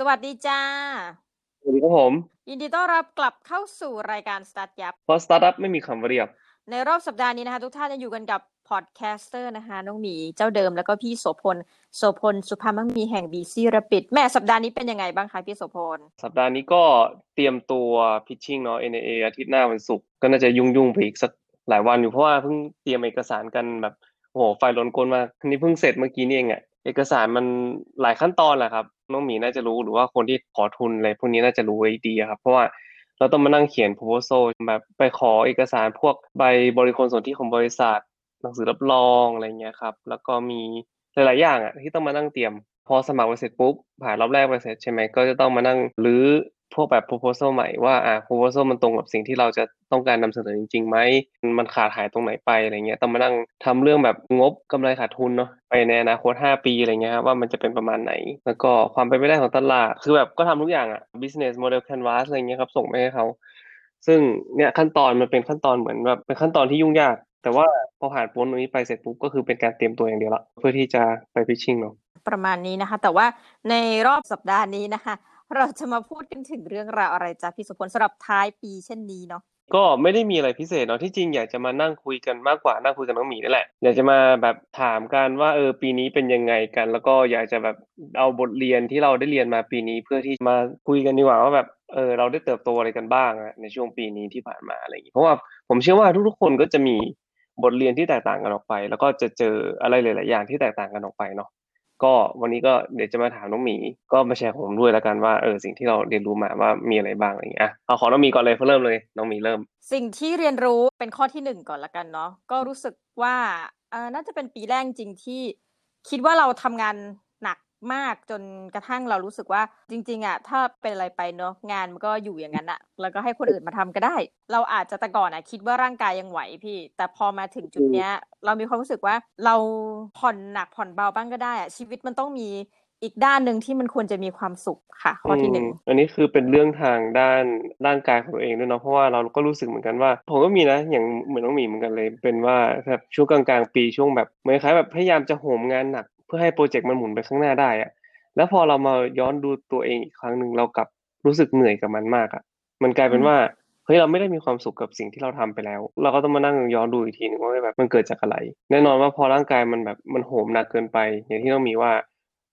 สวัสดีจ้า สวัสดีครับผม ยินดีต้อนรับกลับเข้าสู่รายการ Start ยับ เพราะสตาร์ทอัพไม่มีคำว่าเรียบ ในรอบสัปดาห์นี้นะคะ ทุกท่านจะอยู่กันกับ podcaster นะคะน้องหมีเจ้าเดิมแล้วก็พี่โสพลโสพลสุภาพมั่งมีแห่งบีซีรปิดแม่สัปดาห์นี้เป็นยังไงบ้างคะพี่โสพลสัปดาห์นี้ก็เตรียมตัว pitching เนาะ NIA อาทิตย์หน้าวันศุกร์ก็น่าจะยุ่งยุ่งๆไปอีกสักหลายวันอยู่เพราะว่าเพิ่งเตรียมเอกสารกันแบบโอ้โหไฟลนก้นมากนี่เพิ่งเสร็จเมื่อกี้นี่เองอะเอกสารมันหลายขั้นตอนแหละครับ น้องหมีน่าจะรู้หรือว่าคนที่ขอทุนอะไรพวกนี้น่าจะรู้ไว้ดีครับ เพราะว่าเราต้องมานั่งเขียน proposal แบบไปขอเอกสารพวกใบบริคลสนที่ของบริษัท หนังสือรับรองอะไรเงี้ยครับ แล้วก็มีหลาย ๆ อย่างอะที่ต้องมานั่งเตรียม พอสมัครไปเสร็จปุ๊บผ่านรอบแรกไปเสร็จใช่ไหมก็จะต้องมานั่งรื้อ พวกแบบ proposal ใหม่ว่าอ่า proposal มันตรงกับสิ่งที่เราจะต้องการนำเสนอจริงๆไหมมันขาดหายตรงไหนไปอะไรเงี้ยต้องมานั่งทำเรื่องแบบงบกำไรขาดทุนเนาะไปในอนาคต5ปีอะไรเงี้ยครับว่ามันจะเป็นประมาณไหน แล้วก็ความเป็นไปได้ของตลาด คือแบบก็ทำทุกอย่างอะ business model canvas อะไรเงี้ยครับส่งไปให้เขาซึ่งเนี่ยขั้นตอนมันเป็นขั้นตอนเหมือนแบบเป็นขั้นตอนที่ยุ่งยาก แต่ว่าพอผ่านพ้นตรงนี้ไปเสร็จปุ๊บก็คือเป็นการเตรียมตัวอย่างเดียวละเพื่อที่จะไปพิชชิ่งเนาะประมาณนี้นะคะ แต่ว่าในรอบสัปดาห์นี้นะคะ เราจะมาพูดกันถึงเรื่องราวอะไรจ้ะพี่โสพลสำหรับท้ายปีเช่นนี้เนาะก็ไม่ได้มีอะไรพิเศษเนาะที่จริงอยากจะมานั่งคุยกันมากกว่านั่งคุยกับน้องหมีนี่แหละอยากจะมาแบบถามกันว่าเออปีนี้เป็นยังไงกัน แล้วก็อยากจะแบบเอาบทเรียนที่เราได้เรียนมาปีนี้เพื่อที่มาคุยกันดีกว่าว่าแบบเออเราได้เติบโตอะไรกันบ้างอะในช่วงปีนี้ที่ผ่านมาอะไรอย่างงี้เพราะว่าผมเชื่อว่าทุกๆคนก็จะมีบทเรียนที่แตกต่างกันออกไป แล้วก็จะเจออะไรหลาย ๆ อย่างที่แตกต่างกันออกไปเนาะ ก็วันนี้ก็เดี๋ยวจะมาถามน้องหมี ก็มาแชร์ของผมด้วยแล้วกันว่าเออสิ่งที่เราเรียนรู้มาว่ามีอะไรบ้างอะไรอย่างเงี้ยเอาของน้องหมีก่อนเลยเพิ่อเริ่มเลยน้องหมีเริ่ม สิ่งที่เรียนรู้เป็นข้อที่หนึ่งก่อนละกันเนาะก็รู้สึกว่าเออน่าจะเป็นปีแรกจริงที่คิดว่าเราทำงาน มากจนกระทั่งเรารู้สึกว่าจริง ๆอะถ้าเป็นอะไรไปเนาะงานมันก็อยู่อย่างนั้นอะแล้วก็ให้คนอื่นมาทำก็ได้ เราอาจจะแต่ก่อนอะคิดว่าร่างกายยังไหวพี่ แต่พอมาถึงจุดเนี้ย เรามีความรู้สึกว่าเราผ่อนหนักผ่อนเบาบ้างก็ได้อะชีวิตมันต้องมีอีกด้านหนึ่งที่มันควรจะมีความสุขค่ะข้อที่หนึ่งอันนี้คือเป็นเรื่องทางด้านร่างกายของตัวเองด้วยเนาะเพราะว่าเราก็รู้สึกเหมือนกันว่าผมก็มีนะอย่างเหมือนน้องหมีเหมือนกันเลย เป็นว่าแบบช่วงกลางๆปีช่วงแบบเหมือนคล้ายแบบพยายามจะโหมงานหนัก เพื่อให้โปรเจกต์มันหมุนไปข้างหน้าได้อะแล้วพอเรามาย้อนดูตัวเองอีกครั้งหนึ่งเรากลับรู้สึกเหนื่อยกับมันมากอะมันกลายเป็นว่าเฮ้ยเราไม่ได้มีความสุขกับสิ่งที่เราทำไปแล้ว เราก็ต้องมานั่งย้อนดูอีกทีหนึงว่าแบบมันเกิดจากอะไร แน่นอนว่าพอร่างกายมันแบบมันโหมหนักเกินไป อย่างที่ต้องมีว่า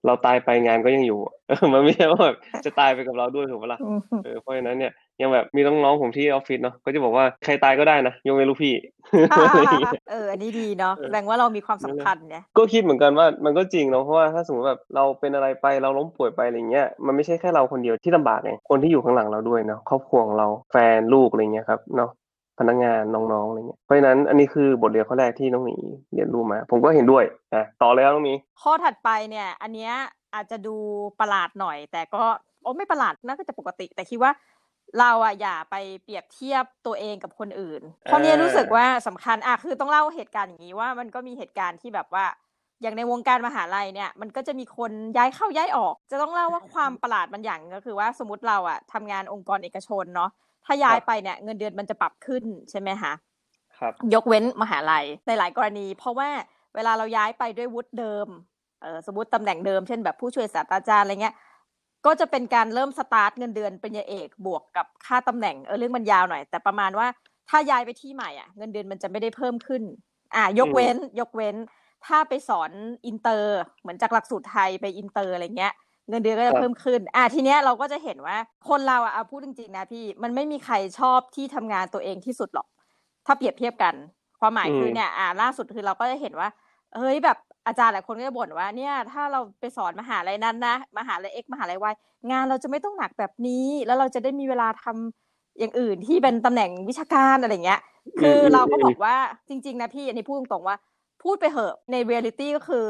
เราตายไปงานก็ยังอยู่เออมันไม่ใช่ว่าแบบจะตายไปกับเราด้วยถูกปะล่ะเออเพราะฉะนั้นเนี่ยยังแบบมีน้องๆผมที่ออฟฟิศเนาะก็จะบอกว่าใครตายก็ได้นะยกเว้นลูกพี่อะไรอย่างเงี้ยเอออันนี้ดีเนาะเออแสดงว่าเรามีความสำคัญเนี่ยก็คิดเหมือนกันว่ามันก็จริงเนาะเพราะว่าถ้าสมมติแบบเราเป็นอะไรไปเราล้มป่วยไปอะไรเงี้ยมันไม่ใช่แค่เราคนเดียวที่ลำบากไงคนที่อยู่ข้างหลังเราด้วยเนาะครอบครัวของเราแฟนลูกอะไรเงี้ยครับเนาะ พนักงานน้องๆอะไรเงี้ยเพราะฉะนั้นอันนี้คือบทเรียนข้อแรกที่น้องหมีเรียนรู้มา ผมก็เห็นด้วยอะต่อเลยครับน้องหมีข้อถัดไปเนี่ย อันเนี้ยอาจจะดูประหลาดหน่อย แต่ก็โอ้ไม่ประหลาดน่าจะปกติ แต่คิดว่าเราอะอย่าไปเปรียบเทียบตัวเองกับคนอื่นเพราะเนี้ยรู้สึกว่าสำคัญอะคือต้องเล่าเหตุการณ์อย่างนี้ว่ามันก็มีเหตุการณ์ที่แบบว่าอย่างในวงการมหาลัยเนี่ยมันก็จะมีคนย้ายเข้าย้ายออก จะต้องเล่าว่าความประหลาดมันอย่างก็คือว่าสมมติเราอะทำงานองค์กรเอกชนเนาะ ถ้าย้ายไปเนี่ยเงินเดือนมันจะปรับขึ้นใช่ไหมคะครับยกเว้นมหาลัยในหลายกรณี เพราะว่าเวลาเราย้ายไปด้วยวุฒิเดิมเออสมมติตำแหน่งเดิมเช่นแบบผู้ช่วยศาสตราจารย์อะไรเงี้ยก็จะเป็นการเริ่มสตาร์ทเงินเดือนปริญญาเอกบวกกับค่าตำแหน่งเออเรื่องมันยาวหน่อย แต่ประมาณว่าถ้าย้ายไปที่ใหม่อะ เงินเดือนมันจะไม่ได้เพิ่มขึ้น อ่ายกเว้น ยกเว้น ถ้าไปสอนอินเตอร์ เหมือนจากหลักสูตรไทยไปอินเตอร์อะไรเงี้ย เงินเดือนก็จะครัจะบเพิ่มขึ้น อ่าทีเนี้ยเราก็จะเห็นว่าคนเราอะเอาพูดจริงๆนะพี่มันไม่มีใครชอบที่ทำงานตัวเองที่สุดหรอก ถ้าเปรียบเทียบกันความหมายคือมเนี่ยอ่าล่าสุดคือเราก็จะเห็นว่าเฮ้ยแบบอาจารย์หลายคนก็จะบ่นว่าเนี่ย ถ้าเราไปสอนมหาลัยนั้นนะมหาลัย X มหาลัย Y งานเราจะไม่ต้องหนักแบบนี้ แล้วเราจะได้มีเวลาทำอย่างอื่นที่เป็นตำแหน่งวิชาการอะไรเงี้ย คือเราก็บอกว่าจริง ๆ นะพี่อันนี้พูดตรงๆว่า พูดไปเหอะในเรียลิตี้ก็คือ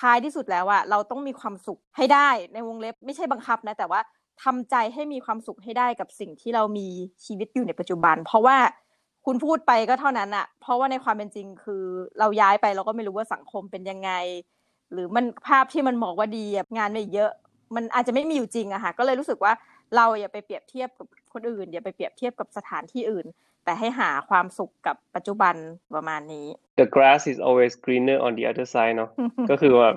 ท้ายที่สุดแล้วอะเราต้องมีความสุขให้ได้ในวงเล็บไม่ใช่บังคับนะ แต่ว่าทำใจให้มีความสุขให้ได้กับสิ่งที่เรามีชีวิตอยู่ในปัจจุบัน เพราะว่าคุณพูดไปก็เท่านั้นอะเพราะว่าในความเป็นจริงคือ เราย้ายไปเราก็ไม่รู้ว่าสังคมเป็นยังไง หรือมันภาพที่มันบอกว่าดีงานไม่เยอะ มันอาจจะไม่มีอยู่จริงอะค่ะก็เลยรู้สึกว่าเราอย่าไปเปรียบเทียบกับคนอื่นอย่าไปเปรียบเทียบกับสถานที่อื่น แต่ให้หาความสุขกับปัจจุบันประมาณนี้ The grass is always greener on the other side เนาะก็คือว่า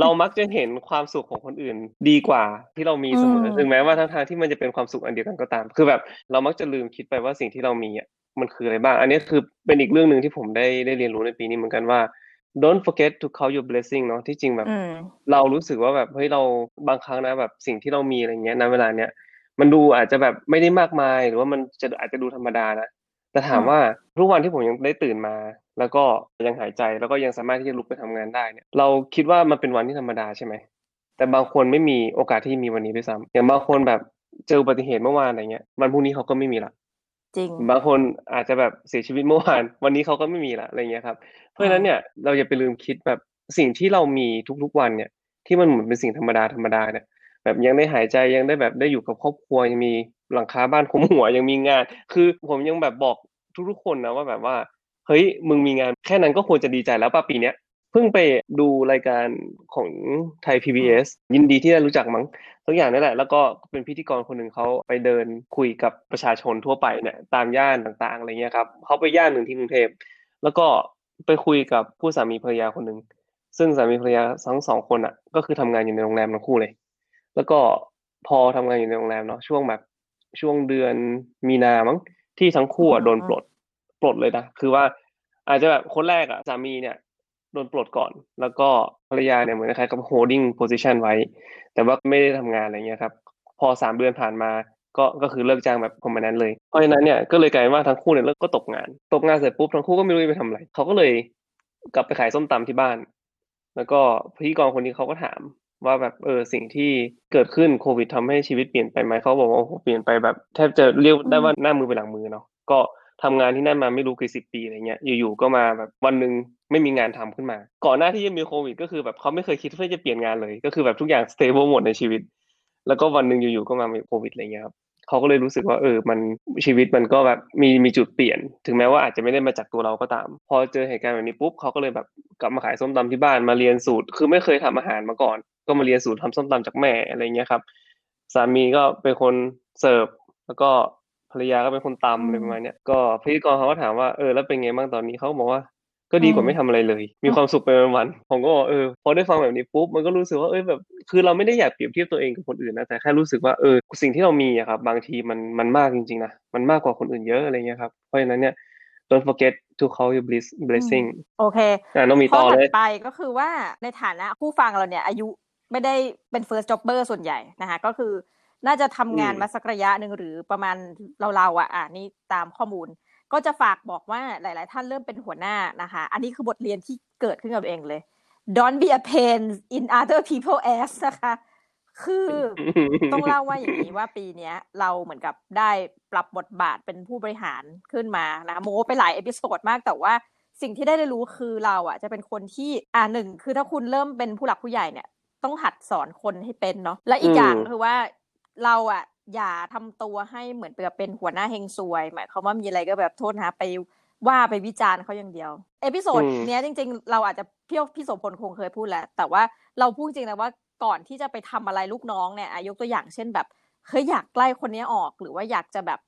เรามักจะเห็นความสุขของคนอื่นดีกว่าที่เรามีเสมออืมถึงแม้ว่าทั้งทางๆที่มันจะเป็นความสุขอันเดียวกันก็ตาม คือแบบเรามักจะลืมคิดไปว่าสิ่งที่เรามีอะมันคืออะไรบ้าง อันนี้คือเป็นอีกเรื่องหนึ่งที่ผมได้ได้เรียนรู้ในปีนี้เหมือนกันว่า don't forget to count your blessing เนาะที่จริงแบบอืมเรารู้สึกว่าแบบเฮ้ยเราบางครั้งนะแบบสิ่งที่เรามีอะไรเงี้ยณเวลาเนี้ย มันดูอาจจะแบบไม่ได้มากมาย หรือว่ามันจะอาจจะดูธรรมดานะแต่ถามอืมว่าทุกวันที่ผมยังได้ตื่นมา แล้วก็ยังหายใจแล้วก็ยังสามารถที่จะลุกไปทำงานได้เนี่ยเราคิดว่ามันเป็นวันที่ธรรมดาใช่ไหมแต่บางคนไม่มีโอกาสที่มีวันนี้ด้วยซ้ำอย่างบางคนแบบเจออุบัติเหตุเมื่อวานอะไรเงี้ยวันพรุ่งนี้เขาก็ไม่มีละจริงบางคนอาจจะแบบเสียชีวิตเมื่อวาน วันนี้เขาก็ไม่มีละอะไรเงี้ยครับ เพราะฉะนั้นเนี่ยเราอย่าไปลืมคิดแบบสิ่งที่เรามีทุกๆวันเนี่ย ที่มันเหมือนเป็นสิ่งธรรมดาธรรมดาเนี่ย แบบยังได้หายใจยังได้แบบได้อยู่กับครอบครัวยังมีหลังคาบ้านคุมหัวยังมีงาน คือผมยังแบบบอกทุกๆคนนะว่าแบบว่าเฮ้ยมึงมีงานแค่นั้นก็ควรจะดีใจแล้วป่ะปีเนี้ยเพิ่งไปดูรายการของไทย PBS ยินดีที่ได้รู้จักมั้งทุกอย่างนั่นแหละ แล้วก็เป็นพิธีกรคนหนึ่งเขาไปเดินคุยกับประชาชนทั่วไปเนี่ยตามย่านต่างๆอะไรเงี้ยครับเขาไปย่านหนึ่งที่กรุงเทพแล้วก็ไปคุยกับผู้สามีภรรยาคนหนึ่งซึ่งสามีภรรยาทั้งสองคนอะ ก็คือทำงานอยู่ในโรงแรมทั้งคู่เลย แล้วก็พอทำงานอยู่ในโรงแรมเนาะช่วงแบบช่วงเดือนมีนามั้งที่ทั้งคู่อะอืมโดนปลดปลดเลยนะคือว่า อาจจะแบบคนแรกอะสามีเนี่ยโดนปลดก่อน แล้วก็ภรรยาเนี่ยเหมือนคล้ายๆกับ holding position ไว้ แต่ว่าไม่ได้ทำงานอะไรเงี้ยครับพอสามเดือนผ่านมาก็ก็คือเลิกจ้างแบบคอมมานนั้นเลย เพราะฉะนั้นเนี่ยก็เลยกลายเป็นว่าทั้งคู่เนี่ยเลิกก็ตกงาน ตกงานเสร็จปุ๊บทั้งคู่ก็ไม่รู้จะไปทำอะไรเขาก็เลยกลับไปขายส้มตำที่บ้าน แล้วก็พิธีกรคนนี้เขาก็ถาม ว่าแบบเออสิ่งที่เกิดขึ้นโควิดทำให้ชีวิตเปลี่ยนไปไหมเขาบอกว่าโอ้โหเปลี่ยนไปแบบแทบจะเรียกได้ว่าหน้ามือไปหลังมือเนาะก็ทำงานที่นั่นมาไม่รู้กี่สิบปีอะไรเงี้ยอยู่ๆก็มาแบบวันหนึ่งไม่มีงานทำขึ้นมา ก่อนหน้าที่จะมีโควิด ก็คือแบบเขาไม่เคยคิดว่าจะเปลี่ยนงานเลย ก็คือแบบทุกอย่างสเตเบิลหมดในชีวิต แล้วก็วันหนึ่งอยู่ๆก็มามีโควิดอะไรเงี้ยครับเขาก็เลยรู้สึกว่าเออมันชีวิตมันก็แบบมีมีจุดเปลี่ยน ถึงแม้ว่าอาจจะไม่ได้มาจากตัวเราก็ตาม พอเจอเหตุการณ์แบบนี้ปุ๊บเขาก็เลยแบบกลับมาขายส้มตำที่บ้านมาเรียนสูตร คือไม่เคยทำอาหารมาก่อน ก็มาเรียนสูตรทำส้มตำจากแม่อะไรเงี้ยครับ สามีก็เป็นคนเสิร์ฟแล้วก็ภรรยาก็เป็นคนตำอะไรประมาณเนี้ยก็พิธีกรเขาก็ถามว่าเออแล้วเป็นไงบ้างตอนนี้เขาก็บอกว่าก็ดีกว่าไม่ทำอะไรเลย มีความสุขไปวันๆผมก็บอกเออพอได้ฟังแบบนี้ปุ๊บมันก็รู้สึกว่าเออแบบ คือเราไม่ได้อยากเปรียบเทียบตัวเองกับคนอื่นนะแต่แค่รู้สึกว่าเออสิ่งที่เรามีอะครับ บางทีมันมันมากจริงๆนะมันมากกว่าคนอื่นเยอะอะไรเงี้ยครับเพราะฉะนั้นเนี่ย don't forget to count your bliss blessing โอเคอะน้องมีข้ต่ออถัเลดยไปก็คือว่าในฐานะผู้ฟังเราเนี่ยอายุ ไม่ได้เป็น first jobber ส่วนใหญ่นะคะก็คือน่าจะทำงานอืมมาสักระยะหนึ่งหรือประมาณเราๆอะอ่านี่ตามข้อมูล ก็จะฝากบอกว่าหลาย ๆ ท่านเริ่มเป็นหัวหน้านะคะ อันนี้คือบทเรียนที่เกิดขึ้นกับตัวเองเลย don't be a pain in other people ass นะคะ คือต้องเล่าว่าอย่างนี้ว่าปีเนี้ยเราเหมือนกับได้ปรับบทบาทเป็นผู้บริหารขึ้นมานะคะโมไปหลาย episode มากแต่ว่าสิ่งที่ได้เรียนรู้คือเราอะจะเป็นคนที่อ่าหนึ่งคือถ้าคุณเริ่มเป็นผู้หลักผู้ใหญ่เนี่ย ต้องหัดสอนคนให้เป็นเนาะและอีกอืมอย่างคือว่าเราอะอย่าทำตัวให้เหมือนแบบเป็นหัวหน้าเฮงซวย หมายความว่ามีอะไรก็แบบโทษนะไปว่าไปวิจารณ์เขาอย่างเดียว episode อืมเนี้ยจริง ๆ เราอาจจะพี่พี่โสพลคงเคยพูดแหละ แต่ว่าเราพูดจริงนะว่าก่อนที่จะไปทำอะไรลูกน้องเนี่ยอะยกตัวอย่างเช่นแบบเฮ้ยอยากไล่คนเนี้ยออกหรือว่าอยากจะแบบ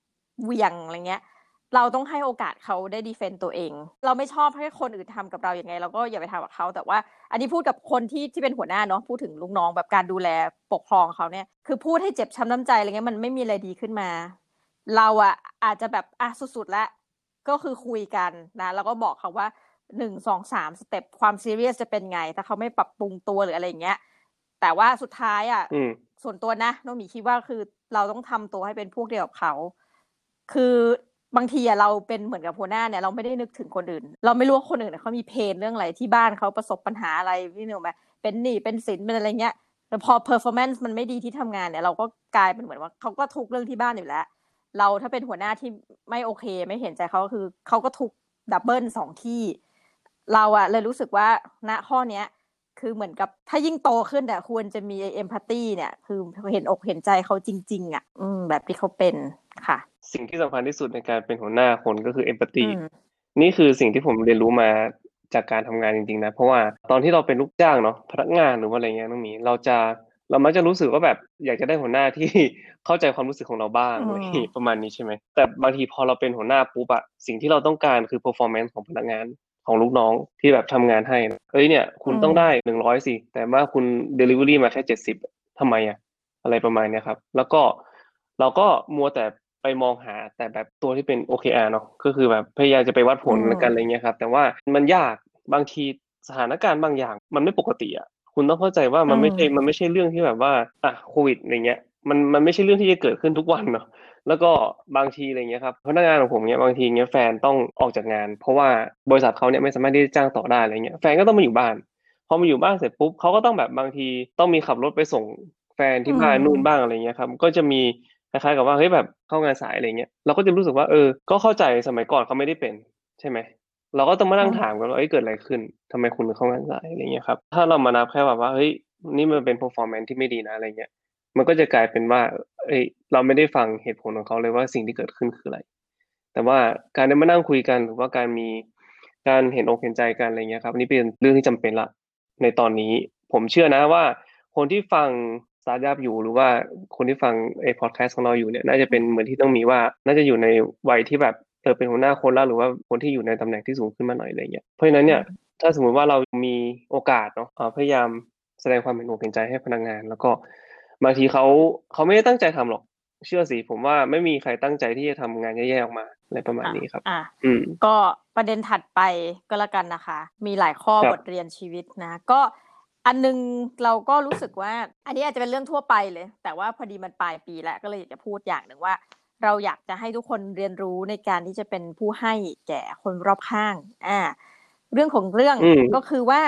เหวียงอะไรเงี้ย เราต้องให้โอกาสเขาได้ดีเฟนต์ตัวเอง เราไม่ชอบให้คนอื่นทำกับเราอย่างไง เราก็อย่าไปทำกับเขา แต่ว่าอันนี้พูดกับคนที่ที่เป็นหัวหน้าเนาะพูดถึงลูกน้องแบบการดูแลปกครองเขาเนี่ยคือพูดให้เจ็บช้ำน้ำใจอะไรเงี้ยมันไม่มีอะไรดีขึ้นมา เราอะอาจจะแบบอะสุดๆแล้วก็คือคุยกันนะแล้วก็บอกเขาว่าหนึ่งสองสาม step ความซีเรียสจะเป็นไง ถ้าเขาไม่ปรับปรุงตัวหรืออะไรอย่างเงี้ยแต่ว่าสุดท้ายอะอืมส่วนตัวนะน้องหมีคิดว่าคือเราต้องทำตัวให้เป็นพวกเดียวกับเขา คือ บางทีเราเป็นเหมือนกับหัวหน้าเนี่ยเราไม่ได้นึกถึงคนอื่น เราไม่รู้ว่าคนอื่นเนี่ยเขามี pain เรื่องอะไรที่บ้านเขาประสบปัญหาอะไรพี่หนูไหมเป็นหนี้เป็นสินเป็นอะไรเงี้ยแต่พอ performance มันไม่ดีที่ทำงานเนี่ยเราก็กลายเป็นเหมือนว่าเขาก็ทุกข์เรื่องที่บ้านอยู่แล้ว เราถ้าเป็นหัวหน้าที่ไม่โอเค ไม่เห็นใจเขาก็คือเขาก็ทุกดับเบิลสองที่ เราอะเลยรู้สึกว่าณข้อเนี้ยคือเหมือนกับถ้ายิ่งโตขึ้นเนี่ควรจะมีเอมพัตตีเนี่ย คือเห็นอกเห็นใจเขาจริง ๆอะแบบที่เขาเป็นค่ะ สิ่งที่สำคัญที่สุดในการเป็นหัวหน้าคนก็คือ empathy อืมนี่คือสิ่งที่ผมเรียนรู้มาจากการทำงานจริงๆนะ เพราะว่าตอนที่เราเป็นลูกจ้างเนาะพนักงานหรือว่าอะไรเงี้ยน้องหมีเราจะเรามักจะรู้สึกว่าแบบอยากจะได้หัวหน้าที่เข้าใจความรู้สึกของเราบ้างอืมอะไรอย่างงี้ประมาณนี้ใช่ไหมแต่บางทีพอเราเป็นหัวหน้าปุ๊บอะสิ่งที่เราต้องการคือ performance ของพนักงานของลูกน้องที่แบบทำงานให้นะเอ้ยเนี่ย คุณต้องได้หนึ่งร้อยสิแต่ว่าคุณ delivery มาแค่เจ็ดสิบทำไมอะอะไรประมาณเนี้ยครับ แล้วก็เราก็มัวแต่ ไปมองหาแต่แบบตัวที่เป็น OKR เนาะก็คือแบบพยายามจะไปวัดผลอืมกันอะไรเงี้ยครับแต่ว่ามันยากบางทีสถานการณ์บางอย่างมันไม่ปกติอะคุณต้องเข้าใจว่ามันไม่ใช่มันไม่ใช่เรื่องที่แบบว่าอะโควิดอะไรเงี้ยมันมันไม่ใช่เรื่องที่จะเกิดขึ้นทุกวันเนาะแล้วก็บางทีอะไรเงี้ยครับพนักงานของผมเนี้ยบางทีเนี้ยแฟนต้องออกจากงาน เพราะว่าบริษัทเขาเนี่ยไม่สามารถที่จะจ้างต่อได้อะไรเงี้ยแฟนก็ต้องมาอยู่บ้านพอมาอยู่บ้านเสร็จปุ๊บเขาก็ต้องแบบบางทีต้องมีขับรถไปส่งแฟนที่บ้านอืมนู่นบ้างอะไรเงี้ยครับก็จะมี คล้ายๆกับว่าเฮ้ยแบบเข้างานสายอะไรเงี้ยเราก็จะรู้สึกว่าเออ ก็เข้าใจสมัยก่อนเขาไม่ได้เป็นใช่ไหมเราก็ต้องมานั่งถามกันว่าเอ้ยเกิดอะไรขึ้นทำไมคุณถึงเข้างานสายอะไรเงี้ยครับถ้าเรามานับแค่แบบว่าเฮ้ยนี่มันเป็น performance ที่ไม่ดีนะอะไรเงี้ยมันก็จะกลายเป็นว่า เอ้ยเราไม่ได้ฟังเหตุผลของเขาเลยว่าสิ่งที่เกิดขึ้นคืออะไร แต่ว่าการได้มานั่งคุยกันหรือว่าการมีการเห็นอกเห็นใจกันอะไรเงี้ยครับนี่เป็นเรื่องที่จำเป็นละในตอนนี้ ผมเชื่อนะว่า คนที่ฟัง สตาร์ทอัพอยู่หรือว่าคนที่ฟังไอ้พอดแคสต์ของเราอยู่เนี่ยน่าจะเป็นเหมือนที่ต้องมีว่า น่าจะอยู่ในวัยที่แบบเออเป็นหัวหน้าคนแล้วหรือว่าคนที่อยู่ในตำแหน่งที่สูงขึ้นมาหน่อยอะไรเงี้ยเพราะฉะนั้นเนี่ยถ้าสมมุติว่าเรามีโอกาสเนาะเอ่อพยายามแสดงความเห็นอกเห็นใจให้พนักงาน แล้วก็บางทีเขาเขาไม่ได้ตั้งใจทำหรอกเชื่อสิผมว่าไม่มีใครตั้งใจที่จะทำงานแย่ๆออกมาอะไรประมาณนี้ครับ อะอืมก็ประเด็นถัดไปก็แล้วกันนะคะ มีหลายข้อครับบทเรียนชีวิตนะ ก็ อันนึงเราก็รู้สึกว่า อันนี้อาจจะเป็นเรื่องทั่วไปเลย แต่ว่าพอดีมันปลายปีแล้วก็เลยอยากจะพูดอย่างหนึ่งว่า เราอยากจะให้ทุกคนเรียนรู้ในการที่จะเป็นผู้ให้แก่คนรอบข้างอ่าเรื่องของเรื่องอืมก็คือว่า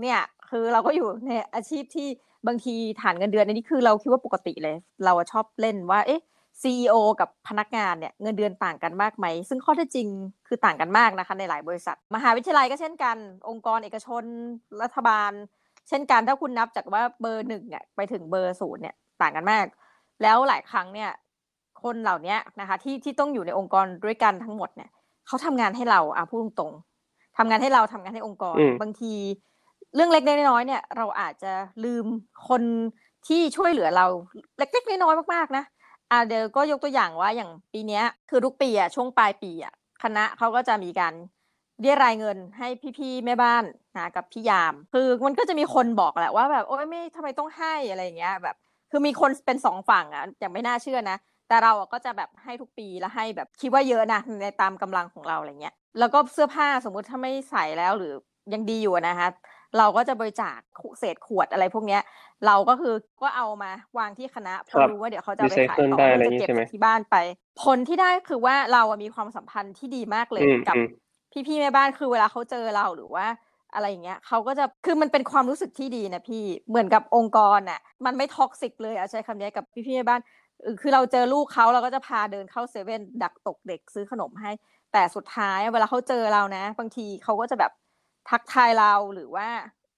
เนี่ยคือเราก็อยู่ในอาชีพที่บางทีฐานเงินเดือนอันนี้คือเราคิดว่าปกติเลย เราอะชอบเล่นว่า เอ๊ะ CEO กับพนักงานเนี่ยเงินเดือนต่างกันมากไหม ซึ่งข้อเท็จจริงคือต่างกันมากนะคะในหลายบริษัท มหาวิทยาลัยก็เช่นกัน องค์กรเอกชน รัฐบาล เช่นกันถ้าคุณนับจากว่าเบอร์หนึ่งเนี่ยไปถึงเบอร์ศูนย์เนี่ยต่างกันมาก แล้วหลายครั้งเนี่ย คนเหล่านี้นะคะที่ที่ต้องอยู่ในองค์กรด้วยกันทั้งหมดเนี่ยเขาทำงานให้เราอะพูดตรงๆทำงานให้เราทำงานให้องค์กรอืมบางที เรื่องเล็กๆน้อยๆเนี่ย เราอาจจะลืมคนที่ช่วยเหลือเราเล็กๆน้อยๆมากๆนะอ่าเดี๋ยวก็ยกตัวอย่างว่าอย่างปีเนี้ยคือทุกปีอะช่วงปลายปีอะคณะเขาก็จะมีการ เรียรายเงินให้พี่ๆแม่บ้านนะกับพี่ยาม คือมันก็จะมีคนบอกแหละว่าแบบโอ๊ยไม่ทำไมต้องให้อะไรอย่างเงี้ยแบบ คือมีคนเป็นสองฝั่งอะอย่างไม่น่าเชื่อนะแต่เราอะก็จะแบบให้ทุกปีแล้วให้แบบคิดว่าเยอะนะในตามกำลังของเราอะไรเงี้ยแล้วก็เสื้อผ้าสมมุติถ้าไม่ใส่แล้วหรือยังดีอยู่อะนะคะเราก็จะบริจาคเศษขวดอะไรพวกเนี้ย เราก็คือก็เอามาวางที่คณะเพครับรู้ว่าเดี๋ยวเขาจะเอาไปขาย recycle ต่อได้อะไรอย่างงี้เก็บใช่ไหมที่บ้านไป ผลที่ได้คือว่าเราอะมีความสัมพันธ์ที่ดีมากเลยอืมกับอืม พี่ๆแม่บ้านคือเวลาเขาเจอเราหรือว่าอะไรอย่างเงี้ยเขาก็จะคือมันเป็นความรู้สึกที่ดีนะพี่เหมือนกับองค์กรน่ะมันไม่ toxic เลยเอาใช้คำนี้กับพี่ๆแม่บ้านคือเราเจอลูกเขาเราก็จะพาเดินเข้าเซเว่นดักตกเด็กซื้อขนมให้ แต่สุดท้ายเวลาเขาเจอเรานะ บางทีเขาก็จะแบบทักทายเราหรือว่า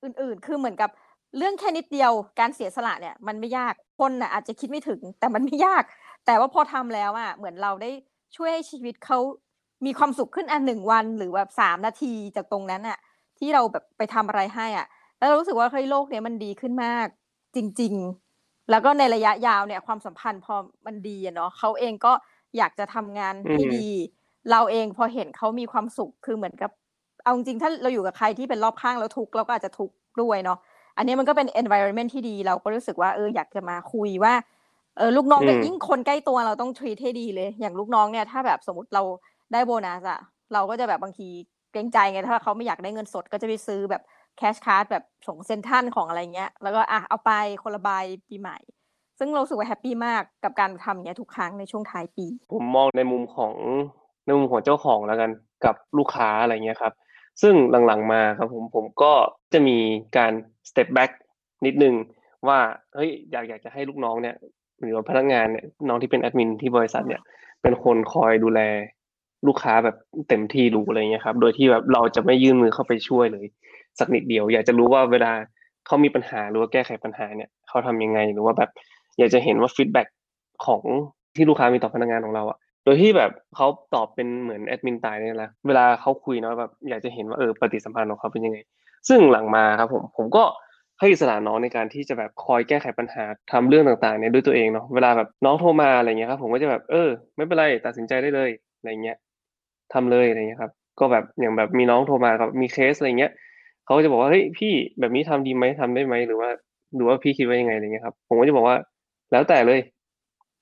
อื่นๆ คือเหมือนกับเรื่องแค่นิดเดียวการเสียสละเนี่ยมันไม่ยากคนน่ะอาจจะคิดไม่ถึงแต่มันไม่ยาก แต่ว่าพอทำแล้วอะเหมือนเราได้ช่วยให้ชีวิตเขา มีความสุขขึ้นอันหนึ่งวันหรือแบบสามนาทีจากตรงนั้นอะที่เราแบบไปทำอะไรให้อะ แล้วเรารู้สึกว่าเฮ้ยโลกเนี้ยมันดีขึ้นมาก จริง ๆ แล้วก็ในระยะยาวเนี่ย ความสัมพันธ์พอมันดีอะเนาะเขาเองก็อยากจะทำงานให้อืมดี เราเองพอเห็นเขามีความสุขคือเหมือนกับ เอาจริงๆถ้าเราอยู่กับใครที่เป็นรอบข้างแล้วทุกข์เราก็อาจจะทุกข์ด้วยเนาะอันนี้มันก็เป็น environment ที่ดีเราก็รู้สึกว่าเอออยากจะมาคุยว่าเออลูกน้องก็อืมยิ่งคนใกล้ตัวเราต้อง treat ให้ดีเลย อย่างลูกน้องเนี่ยถ้าแบบสมมติเรา ได้โบนัสอะเราก็จะแบบบางทีเกรงใจไงถ้าเขาไม่อยากได้เงินสดก็จะไปซื้อแบบcash card แบบส่งเซ็นทรัลของอะไรเงี้ย แล้วก็อะเอาไปคนละใบปีใหม่ ซึ่งเรารู้สึกว่าแฮปปี้มากกับการทำอย่างเงี้ยทุกครั้งในช่วงท้ายปี ผมมองในมุมของในมุมของเจ้าของแล้วกันกับลูกค้าอะไรเงี้ยครับ ซึ่งหลังๆมาครับผมผมก็จะมีการ step back นิดนึงว่าเฮ้ยอยากอยากจะให้ลูกน้องเนี่ยหรือว่าพนักงานเนี่ยน้องที่เป็นแอดมินที่บริษัทเนี่ยเป็นคนคอยดูแล ลูกค้าแบบเต็มที่รู้อะไรเงี้ยครับ โดยที่แบบเราจะไม่ยื่นมือเข้าไปช่วยเลย สักนิดเดียว อยากจะรู้ว่าเวลาเขามีปัญหาหรือว่าแก้ไขปัญหาเนี่ยเขาทำยังไงหรือว่าแบบอยากจะเห็นว่า feedback ของที่ลูกค้ามีต่อพนักงานของเราอะโดยที่แบบเขาตอบเป็นเหมือนแอดมินตายเนี่ยแหละเวลาเขาคุยเนาะแบบอยากจะเห็นว่าเออปฏิสัมพันธ์ของเขาเป็นยังไง ซึ่งหลังมาครับผมผมก็ให้อิสระน้องในการที่จะแบบคอยแก้ไขปัญหาทำเรื่องต่างๆเนี่ยด้วยตัวเองเนาะเวลาแบบน้องโทรมาอะไรเงี้ยครับผมก็จะแบบเออ ไม่เป็นไรตัดสินใจได้เลยอะไรเงี้ย ทำเลยอะไรเงี้ยครับ ก็แบบอย่างแบบมีน้องโทรมากับมีเคสอะไรเงี้ยเขาจะบอกว่าเฮ้ยพี่แบบนี้ทำดีไหมทำได้ไหมหรือว่าหรือว่าพี่คิดว่ายังไงอะไรเงี้ยครับ ผมก็จะบอกว่าแล้วแต่เลย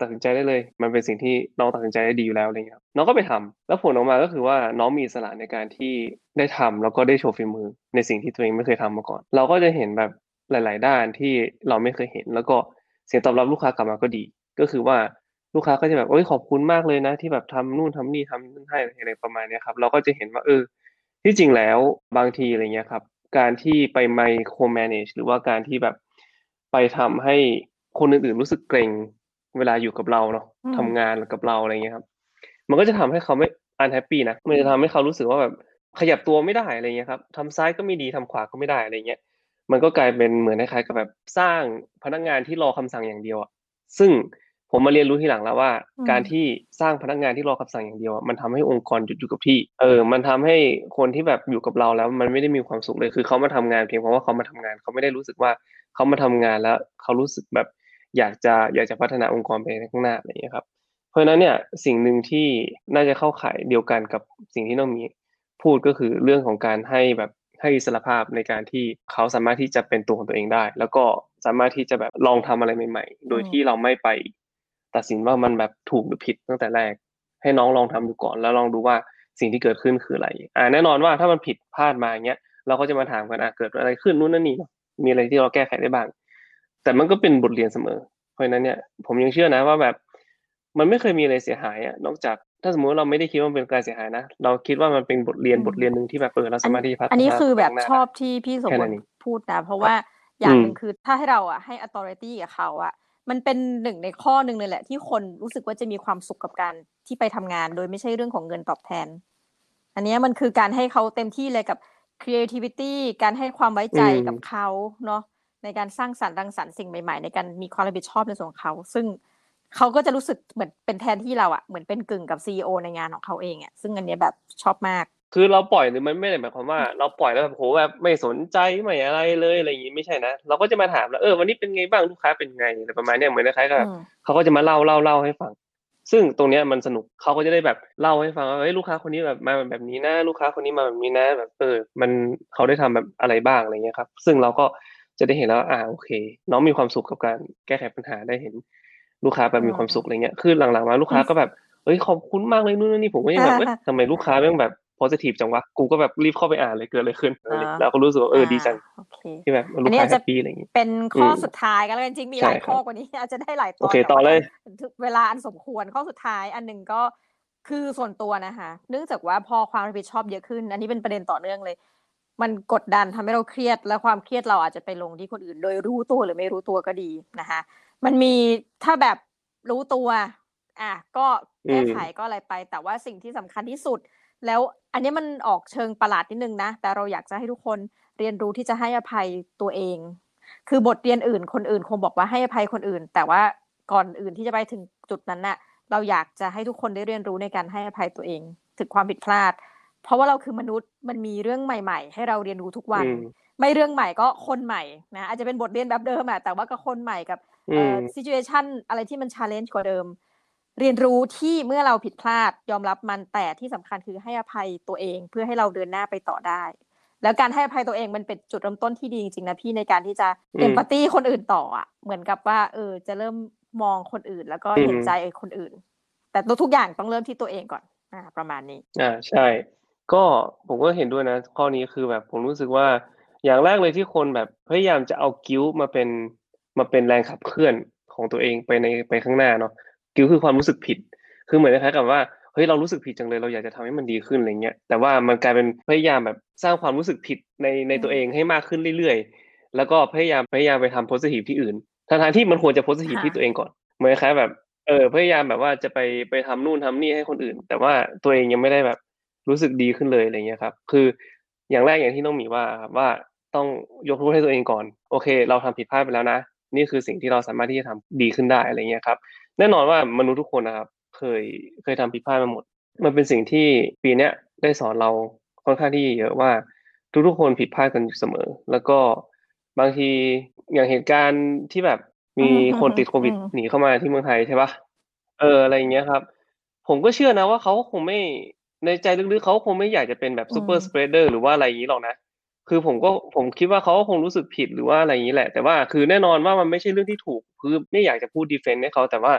ตัดสินใจได้เลย มันเป็นสิ่งที่น้องตัดสินใจได้ดีอยู่แล้วอะไรเงี้ยครับน้องก็ไปทำแล้วผลออกมาก็คือว่าน้องมีอิสระในการที่ได้ทำแล้วก็ได้โชว์ฝีมือในสิ่งที่ตัวเองไม่เคยทำมาก่อน เราก็จะเห็นแบบหลาย ๆ ด้านที่เราไม่เคยเห็น แล้วก็เสียงตอบรับลูกค้ากลับมาก็ดี ก็คือว่า ลูกค้าก็จะแบบโอ้ยขอบคุณมากเลยนะ ที่แบบทำนู่นทำนี่ทำนั่นให้อะไรประมาณเนี้ยครับ เราก็จะเห็นว่าเออ ที่จริงแล้วบางทีอะไรเงี้ยครับ การที่ไปไมโครแมネจหรือว่าการที่แบบไปทำให้คนอื่นๆรู้สึกเกรงเวลาอยู่กับเราเนาะอืมทำงานกับเราอะไรเงี้ยครับ มันก็จะทำให้เขาไม่อันแฮปปี้นะมันจะทำให้เขารู้สึกว่าแบบขยับตัวไม่ได้อะไรเงี้ยครับทำซ้ายก็ไม่ดีทำขวาก็ไม่ได้อะไรเงี้ยมันก็กลายเป็นเหมือนคล้ายๆกับแบบสร้างพนักงานที่รอคำสั่งอย่างเดียวอะซึ่ง ผมมาเรียนรู้ทีหลังแล้วว่าอืมการที่สร้างพนักงานที่รอคำสั่งอย่างเดียวอะมันทำให้องค์กรหยุดอยู่กับที่ เออ มันทำให้คนที่แบบอยู่กับเราแล้ว มันไม่ได้มีความสุขเลยคือเขามาทำงานเพียงเพราะว่าเขามาทำงานเขาไม่ได้รู้สึกว่าเขามาทำงานแล้วเขารู้สึกแบบอยากจะอยากจะพัฒนาองค์กรไปข้างหน้าอะไรอย่างเงี้ยครับเพราะฉะนั้นเนี่ยสิ่งหนึ่งที่น่าจะเข้าข่ายเดียวกันกับสิ่งที่น้องมีพูดก็คือเรื่องของการให้แบบให้อิสรภาพในการที่เขาสามารถที่จะเป็นตัวของตัวเองได้ แล้วก็สามารถที่จะแบบลองทำอะไรใหม่ ๆ โดยที่เราไม่ไป ตัดสินว่ามันแบบถูกหรือผิดตั้งแต่แรก ให้น้องลองทำดูก่อนแล้วลองดูว่าสิ่งที่เกิดขึ้นคืออะไร อ่าแน่นอนว่าถ้ามันผิดพลาดมาอย่างเงี้ยเราก็จะมาถามกันอะเกิดอะไรขึ้นนู่นนั่นนี่เนาะมีอะไรที่เราแก้ไขได้บ้าง แต่มันก็เป็นบทเรียนเสมอ เพราะฉะนั้นเนี่ยผมยังเชื่อนะว่าแบบ มันไม่เคยมีอะไรเสียหายอะนอกจากถ้าสมมติว่าเราไม่ได้คิดว่ามันเป็นการเสียหายนะเราคิดว่ามันเป็นบทเรียนอืมบทเรียนหนึ่งที่แบบเออเราสามารถที่จะพัฒนาอันนี้คือแบบไปข้างหน้าชอบได้ที่พี่สมแค่บูนั้รนณ์เองพูดนะเพราะว่าอย่างหนึ่งอืมคือถ้าให้เราอะให้ authority กับเขาอะ มันเป็นหนึ่งในข้อหนึ่งเลยแหละ ที่คนรู้สึกว่าจะมีความสุขกับการที่ไปทำงาน โดยไม่ใช่เรื่องของเงินตอบแทน อันเนี้ยมันคือการให้เขาเต็มที่เลยกับ creativity การให้ความไว้ใจอืมกับเขาเนาะในการสร้างสรรค์รังสรรค์สิ่งใหม่ๆ ในการมีความรับผิดชอบในส่วนของเขา ซึ่งเขาก็จะรู้สึกเหมือนเป็นแทนที่เราอะเหมือนเป็นกึ่งกับซีอในงานของเขาเองอะซึ่งอันเนี้ยแบบชอบมาก คือเราปล่อยหรือมันไม่ได้หมายความว่า เราปล่อยแล้วแบบโหแบบไม่สนใจไม่อะไรเลยอะไรอย่างงี้ไม่ใช่นะเราก็จะมาถามแล้วเออวันนี้เป็นไงบ้างลูกค้าเป็นไงอะไรประมาณเนี้ยเหมือนคล้ายๆกับแบบอืมเขาก็จะมาเล่าเล่าเล่าให้ฟัง ซึ่งตรงเนี้ยมันสนุกเขาก็จะได้แบบเล่าให้ฟังว่าเฮ้ยลูกค้าคนนี้แบบมาแบบนี้นะ ลูกค้าคนนี้มาแบบนี้นะ แบบเออมันเขาได้ทำแบบอะไรบ้างอะไรเงี้ยครับ ซึ่งเราก็จะได้เห็นแล้วว่าอ่าโอเค น้องมีความสุขกับการแก้ไขปัญหาได้เห็น ลูกค้าแบบมีความสุขอะไรเงี้ยคือหลังๆมาลูกค้าก็แบบเฮ้ยขอบคุณมากเลยนู่นนนนี่ผมก็ยังแบบเอ้ยทำไมลูกค้าแม่งแบบ positive จังวะ กูก็แบบรีบเข้าไปอ่านเลยเกิดอะไรขึ้นอะไรอย่างเงี้ยอ่าเราก็รู้สึกว่าเออดีจังโอเคที่แบบลูอักนนี้ค้าอาจแฮจะปปี้อะไรอย่างงี้เป็นข้ออืมสุดท้ายกันแล้วกันจริงๆมีใช่หลายครับข้อกว่านี้อาจจะได้หลายตอนโอเคแต่ต่อว่าเลยเวลาอันสมควรข้อสุดท้ายอันหนึ่งก็คือส่วนตัวนะคะเนื่องจากว่าพอความรับผิดชอบเยอะขึ้น อันนี้เป็นประเด็นต่อเนื่องเลย มันกดดันทำให้เราเครียด และความเครียดเราอาจจะไปลงที่คนอื่น โดยรู้ตัวหรือไม่รู้ตัวก็ดีนะคะมันมีถ้าแบบรู้ตัวอะก็แก้ไขก็อะไรไป แต่ว่าสิ่งที่สำคัญที่สุด แล้วอันนี้มันออกเชิงประหลาดนิดนึงนะ แต่เราอยากจะให้ทุกคนเรียนรู้ที่จะให้อภัยตัวเอง คือบทเรียนอื่น คนอื่นคงบอกว่าให้อภัยคนอื่น แต่ว่าก่อนอื่นที่จะไปถึงจุดนั้นน่ะ เราอยากจะให้ทุกคนได้เรียนรู้ในการให้อภัยตัวเอง ถึงความผิดพลาด เพราะว่าเราคือมนุษย์มันมีเรื่องใหม่ ๆ ให้เราเรียนรู้ทุกวันอืมไม่เรื่องใหม่ก็คนใหม่นะอาจจะเป็นบทเรียนแบบเดิมอะแต่ว่าก็คนใหม่กับอืเอ่มอ situation อะไรที่มัน challenge กว่าเดิม เรียนรู้ที่เมื่อเราผิดพลาดยอมรับมันแต่ที่สำคัญคือให้อภัยตัวเองเพื่อให้เราเดินหน้าไปต่อได้ แล้วการให้อภัยตัวเองมันเป็นจุดเริ่มต้นที่ดีจริงๆนะพี่ในการที่จะอืมเอมพัตตีคนอื่นต่ออะเหมือนกับว่าเออจะเริ่มมองคนอื่นแล้วก็อืมเห็นใจคนอื่น แต่ทุกๆอย่างต้องเริ่มที่ตัวเองก่อนอ่าประมาณนี้อ่าใช่ ก็ผมก็เห็นด้วยนะ ข้อนี้คือแบบผมรู้สึกว่าอย่างแรกเลยที่คนแบบพยายามจะเอากิ้วมาเป็นมาเป็นแรงขับเคลื่อนของตัวเองไปในไปข้างหน้าเนาะ กิ้วคือความรู้สึกผิด คือเหมือนคล้ายๆกับว่าเฮ้ยเรารู้สึกผิดจังเลยเราอยากจะทำให้มันดีขึ้นอะไรเงี้ยแต่ว่ามันกลายเป็นพยายามแบบสร้างความรู้สึกผิดในในตัวเองให้มากขึ้นเรื่อยๆ แล้วก็พยายามพยายามไปทำโพสิทีฟที่อื่นทั้งๆที่มันควรจะโพสิทีฟค่ะที่ตัวเองก่อนเหมือนคล้ายๆแบบเออพยายามแบบว่าจะไปไปทำนู่นทำนี่ให้คนอื่น แต่ว่าตัวเองยังไม่ได้แบบรู้สึกดีขึ้นเลยอะไรเงี้ยครับ คืออย่างแรกอย่างที่น้องหมีว่าครับว่าต้องยกโทษให้ตัวเองก่อน โอเค เราทำผิดพลาดไปแล้วนะ นี่คือสิ่งที่เราสามารถที่จะทำดีขึ้นได้อะไรเงี้ยครับ แน่นอนว่ามนุษย์ทุกคนนะครับ เคยเคยทำผิดพลาดมาหมด มันเป็นสิ่งที่ปีเนี้ยได้สอนเราค่อนข้างที่เยอะว่าทุกๆคนผิดพลาดกันอยู่เสมอ แล้วก็บางทีอย่างเหตุการณ์ที่แบบอืมีมคนติดโควิดอืมหนีเข้ามาที่เมืองไทยใช่เปล่าเอออะไรอย่างเงี้ยครับ ผมก็เชื่อนะว่าเขาก็คงไม่ในใจลึกๆเขาก็คงไม่อยากจะเป็นแบบอื super ม spreader หรือว่าอะไรอย่างงี้หรอกนะ คือผมก็ผมคิดว่าเขาก็คงรู้สึกผิดหรือว่าอะไรอย่างงี้แหละ แต่ว่าคือแน่นอนว่ามันไม่ใช่เรื่องที่ถูกคือไม่อยากจะพูด defend ให้เขาแต่ว่า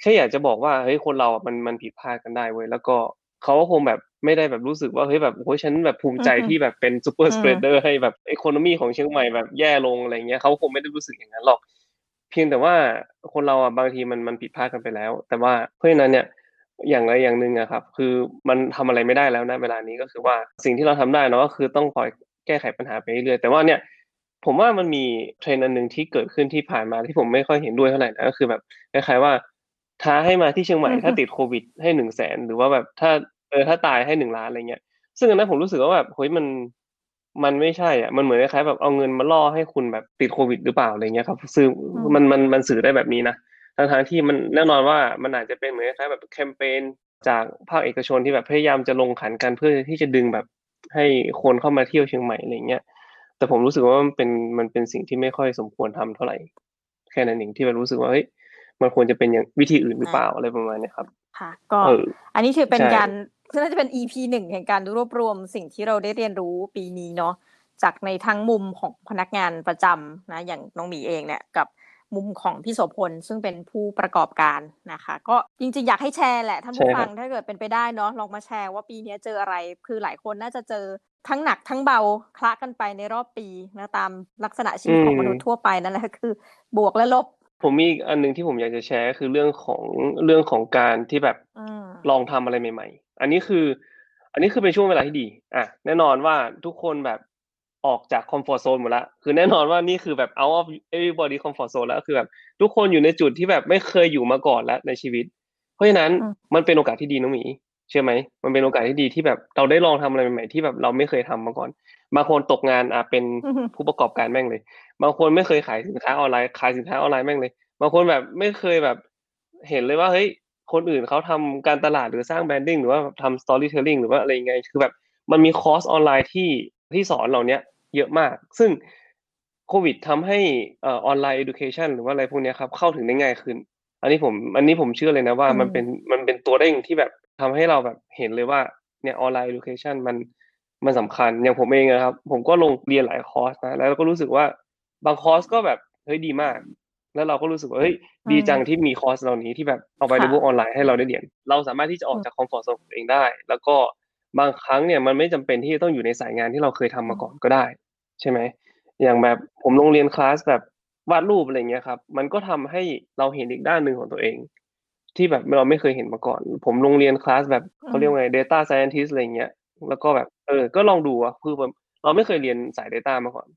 แค่อยากจะบอกว่าเฮ้ยคนเราอะมันมันผิดพลาดกันได้เว้ยแล้วก็เขาก็คงแบบไม่ได้แบบรู้สึกว่าเฮ้ยแบบโอ้โฮฉันแบบภูมิอืใจอฮึที่แบบเป็น super อืม spreader ให้แบบ economy ของเชียงใหม่แบบแย่ลงอะไรอย่างเงี้ยเขาคงไม่ได้รู้สึกอย่างนั้นหรอก เพียงแต่ว่าคนเราอะบางทีมันมันผิดพลาดกันไปแล้ว แต่ว่าเพราะฉะนั้นเนี่ยอย่างใดอย่างหนึ่งอะครับ คือมันทำอะไรไม่ได้แล้วณเวลานี้ก็คือว่าสิ่งที่เราทำได้เนาะก็คือต้องคอย แก้ไขปัญหาไปเรื่อยๆแต่ว่าเนี่ยผมว่ามันมี trend อันหนึ่งที่เกิดขึ้นที่ผ่านมาที่ผมไม่ค่อยเห็นด้วยเท่าไรนะก็คือแบบคล้ายๆว่าท้าให้มาที่เชียงใหม่อือถ้าฮึติดโควิดให้100,000หรือว่าแบบถ้าเออถ้าตายให้1,000,000อะไรเงี้ย ซึ่งอันนั้นผมรู้สึกว่าแบบเฮ้ยมันมันไม่ใช่อะมันเหมือนคล้ายๆแบบเอาเงินมาล่อให้คุณแบบติดโควิดหรือเปล่าอะไรเงี้ยครับซึ่งอืมันมมันมันสื่อได้แบบนี้นะทั้งๆที่มันแน่นอนว่ามันอาจจะเป็นเหมือนคล้ายๆแบบแคมเพนจากภาคเอกชนที่แบบพยายามจะลงขันกันเพื่อที่จะดึงแบบ ให้คนเข้ามาเที่ยวเชียงใหม่อะไรอย่างเงี้ยแต่ผมรู้สึกว่ามันเป็นมันเป็นสิ่งที่ไม่ค่อยสมควรทำเท่าไรแค่นั้นเองที่แบบรู้สึกว่าเฮ้ยมันควรจะเป็นอย่างวิธีอื่นหรืออาเปล่าอะไรประมาณเนี้ยครับ ค่ะ ก็เอออันนี้ถือเป็นใช่การน่าจะเป็น EP 1แห่งการรวบรวมสิ่งที่เราได้เรียนรู้ปีนี้เนาะจากในทั้งมุมของพนักงานประจำนะอย่างน้องหมีเองเนี่ยกับ มุมของพี่โสพลซึ่งเป็นผู้ประกอบการนะคะ ก็จริงๆ อยากให้แชร์แหละท่านใช่ผู้คฟัรังบถ้าเกิดเป็นไปได้เนาะลองมาแชร์ว่าปีเนี้ยเจออะไร คือหลายคนน่าจะเจอทั้งหนักทั้งเบาคละกันไปในรอบปีนะตามลักษณะชีอืวิตของมมนุษย์ทั่วไปนั่นแหละคือบวกและลบ ผมมีอีกอันหนึ่งที่ผมอยากจะแชร์ก็คือเรื่องของเรื่องของการที่แบบอืมลองทำอะไรใหม่ ๆ อันนี้คือ อันนี้คือเป็นช่วงเวลาที่ดีอะแน่นอนว่าทุกคนแบบ ออกจากคอมฟอร์ตโซนหมดแล้วคือแน่นอนว่านี่คือแบบ out of everybody comfort zone แล้วคือแบบทุกคนอยู่ในจุดที่แบบไม่เคยอยู่มาก่อนแล้วในชีวิต เพราะฉะนั้นอืมมันเป็นโอกาสที่ดีน้องหมีเชื่อไหมมันเป็นโอกาสที่ดีที่แบบเราได้ลองทำอะไรใหม่ๆที่แบบเราไม่เคยทำมาก่อนบางคนตกงานอ่าเป็นอือฮึผู้ประกอบการแม่งเลย บางคนไม่เคยขายสินค้าออนไลน์ขายสินค้าออนไลน์แม่งเลย บางคนแบบไม่เคยแบบเห็นเลยว่าเฮ้ยคนอื่นเขาทำการตลาดหรือสร้าง branding หรือว่าทำ storytelling หรือว่าอะไรยังไงคือแบบมันมีคอร์สออนไลน์ที่ที่สอนเหล่าเนี้ย เยอะมาก ซึ่งโควิดทำให้เอ่อออนไลน์ education หรือว่าอะไรพวกเนี้ยครับเข้าถึงได้ง่ายขึ้น อันนี้ผมอันนี้ผมเชื่อเลยนะว่าอืมมันเป็นมันเป็นตัวเร่งที่แบบทำให้เราแบบเห็นเลยว่าเนี่ยออนไลน์ education มันมันสำคัญอย่างผมเองอะครับ ผมก็ลงเรียนหลายคอร์สนะแล้วเราก็รู้สึกว่าบางคอร์สก็แบบเฮ้ยดีมาก แล้วเราก็รู้สึกว่าเฮ้ยอืมดีจังที่มีคอร์สเหล่านี้ที่แบบค่ะ available ออนไลน์ให้เราได้เรียน เราสามารถที่จะออกจาก comfort zone ของตัวเองได้ แล้วก็บางครั้งเนี่ยมันไม่จำเป็นที่จะต้องอยู่ในสายงานที่เราเคยทำอืมมาก่อนก็ได้ ใช่ไหมอย่างแบบผมลงเรียนคลาสแบบวาดรูปอะไรอย่างเงี้ยครับ มันก็ทำให้เราเห็นอีกด้านหนึ่งของตัวเอง ที่แบบเราไม่เคยเห็นมาก่อน ผมลงเรียนคลาสแบบอืมเขาเรียกว่าไง data scientist อะไรอย่างเงี้ยแล้วก็แบบเออ ก็ลองดูอะคือแบบเราไม่เคยเรียนสาย data มาก่อน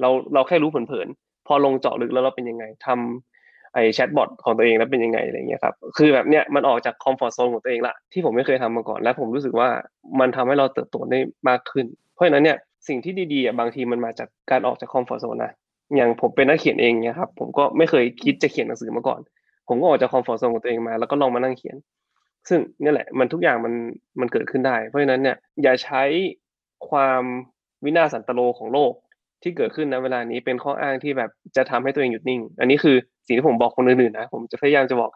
เราเราแค่รู้เผินๆพอลงเจาะลึกแล้วเราเป็นยังไงทำไอ้ chatbot ของตัวเองแล้วเป็นยังไงอะไรอย่างเงี้ยครับคือแบบเนี้ยมันออกจาก comfort zone ของตัวเองแล้วที่ผมไม่เคยทำมาก่อน และผมรู้สึกว่ามันทำให้เราเติบโตได้มากขึ้น เพราะฉะนั้นเนี่ย สิ่งที่ดีๆบางทีมันมาจากการออกจาก comfort zone นะอย่างผมเป็นนักเขียนเองเงี้ยครับผมก็ไม่เคยคิดจะเขียนหนังสือมาก่อน ผมก็ออกจาก comfort zone ของตัวเองมา แล้วก็ลองมานั่งเขียน ซึ่งนี่แหละมันทุกอย่างมันมันเกิดขึ้นได้ เพราะฉะนั้นเนี่ยอย่าใช้ความวินาศสันตะโรของโลกที่เกิดขึ้นณเวลานี้เป็นข้ออ้างที่แบบจะทำให้ตัวเองหยุดนิ่ง อันนี้คือสิ่งที่ผมบอกคนอื่นๆนะผมจะพยายามจะบอก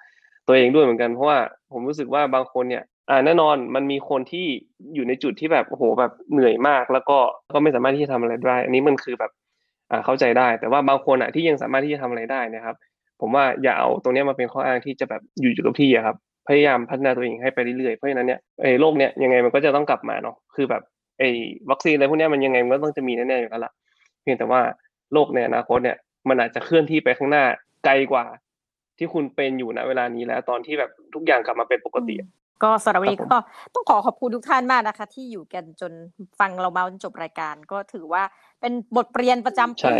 ตัวเองด้วยเหมือนกันเพราะว่าผมรู้สึกว่าบางคนเนี่ย อ่าแน่นอนมันมีคนที่อยู่ในจุดที่แบบโอ้โฮแบบเหนื่อยมาก แล้วก็ก็ไม่สามารถที่จะทำอะไรได้ อันนี้มันคือแบบอ่าเข้าใจได้ แต่ว่าบางคนอะที่ยังสามารถที่จะทำอะไรได้นะครับ ผมว่าอย่าเอาตรงนี้มาเป็นข้ออ้างที่จะแบบอยู่อยู่กับที่อะครับพยายามพัฒนาตัวเองให้ไปเรื่อยๆเพราะฉะนั้นเนี่ยไอ้โรคเนี้ยยังไงมันก็จะต้องกลับมาเนาะคือแบบไอ้วัคซีนอะไรพวกเนี้ยมันยังไงมันก็ต้องจะมีแน่ๆอยู่แล้วละเพียงแต่ว่าโลกในอนาคตเนี่ยมันอาจจะเคลื่อนที่ไปข้างหน้าไกลกว่า ที่คุณเป็นอยู่ณเวลานี้แล้ว ตอนที่แบบทุกอย่างกลับมาเป็นปกติ ก็สำหรับวัคนรับนี้ผมก็ต้องขอขอบคุณทุกท่านมากนะคะ ที่อยู่กันจนฟังเรามาจนจบรายการ ก็ถือว่าเป็นบทเรียนประจำใช่ปี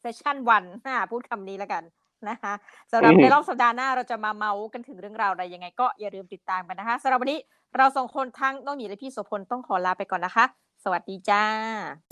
เซสชัน1อาพูดคำนี้แล้วกันนะคะสำหอืรับอในฮึรอบสัปดาห์หน้าเราจะมาเมาท์กันถึงเรื่องราวอะไรยังไง ก็อย่าลืมติดตามกันนะคะสำหรับวันนี้เรา2คนทั้งน้องหมีและพี่โสพลต้องขอลาไปก่อนนะคะ สวัสดีจ้ะ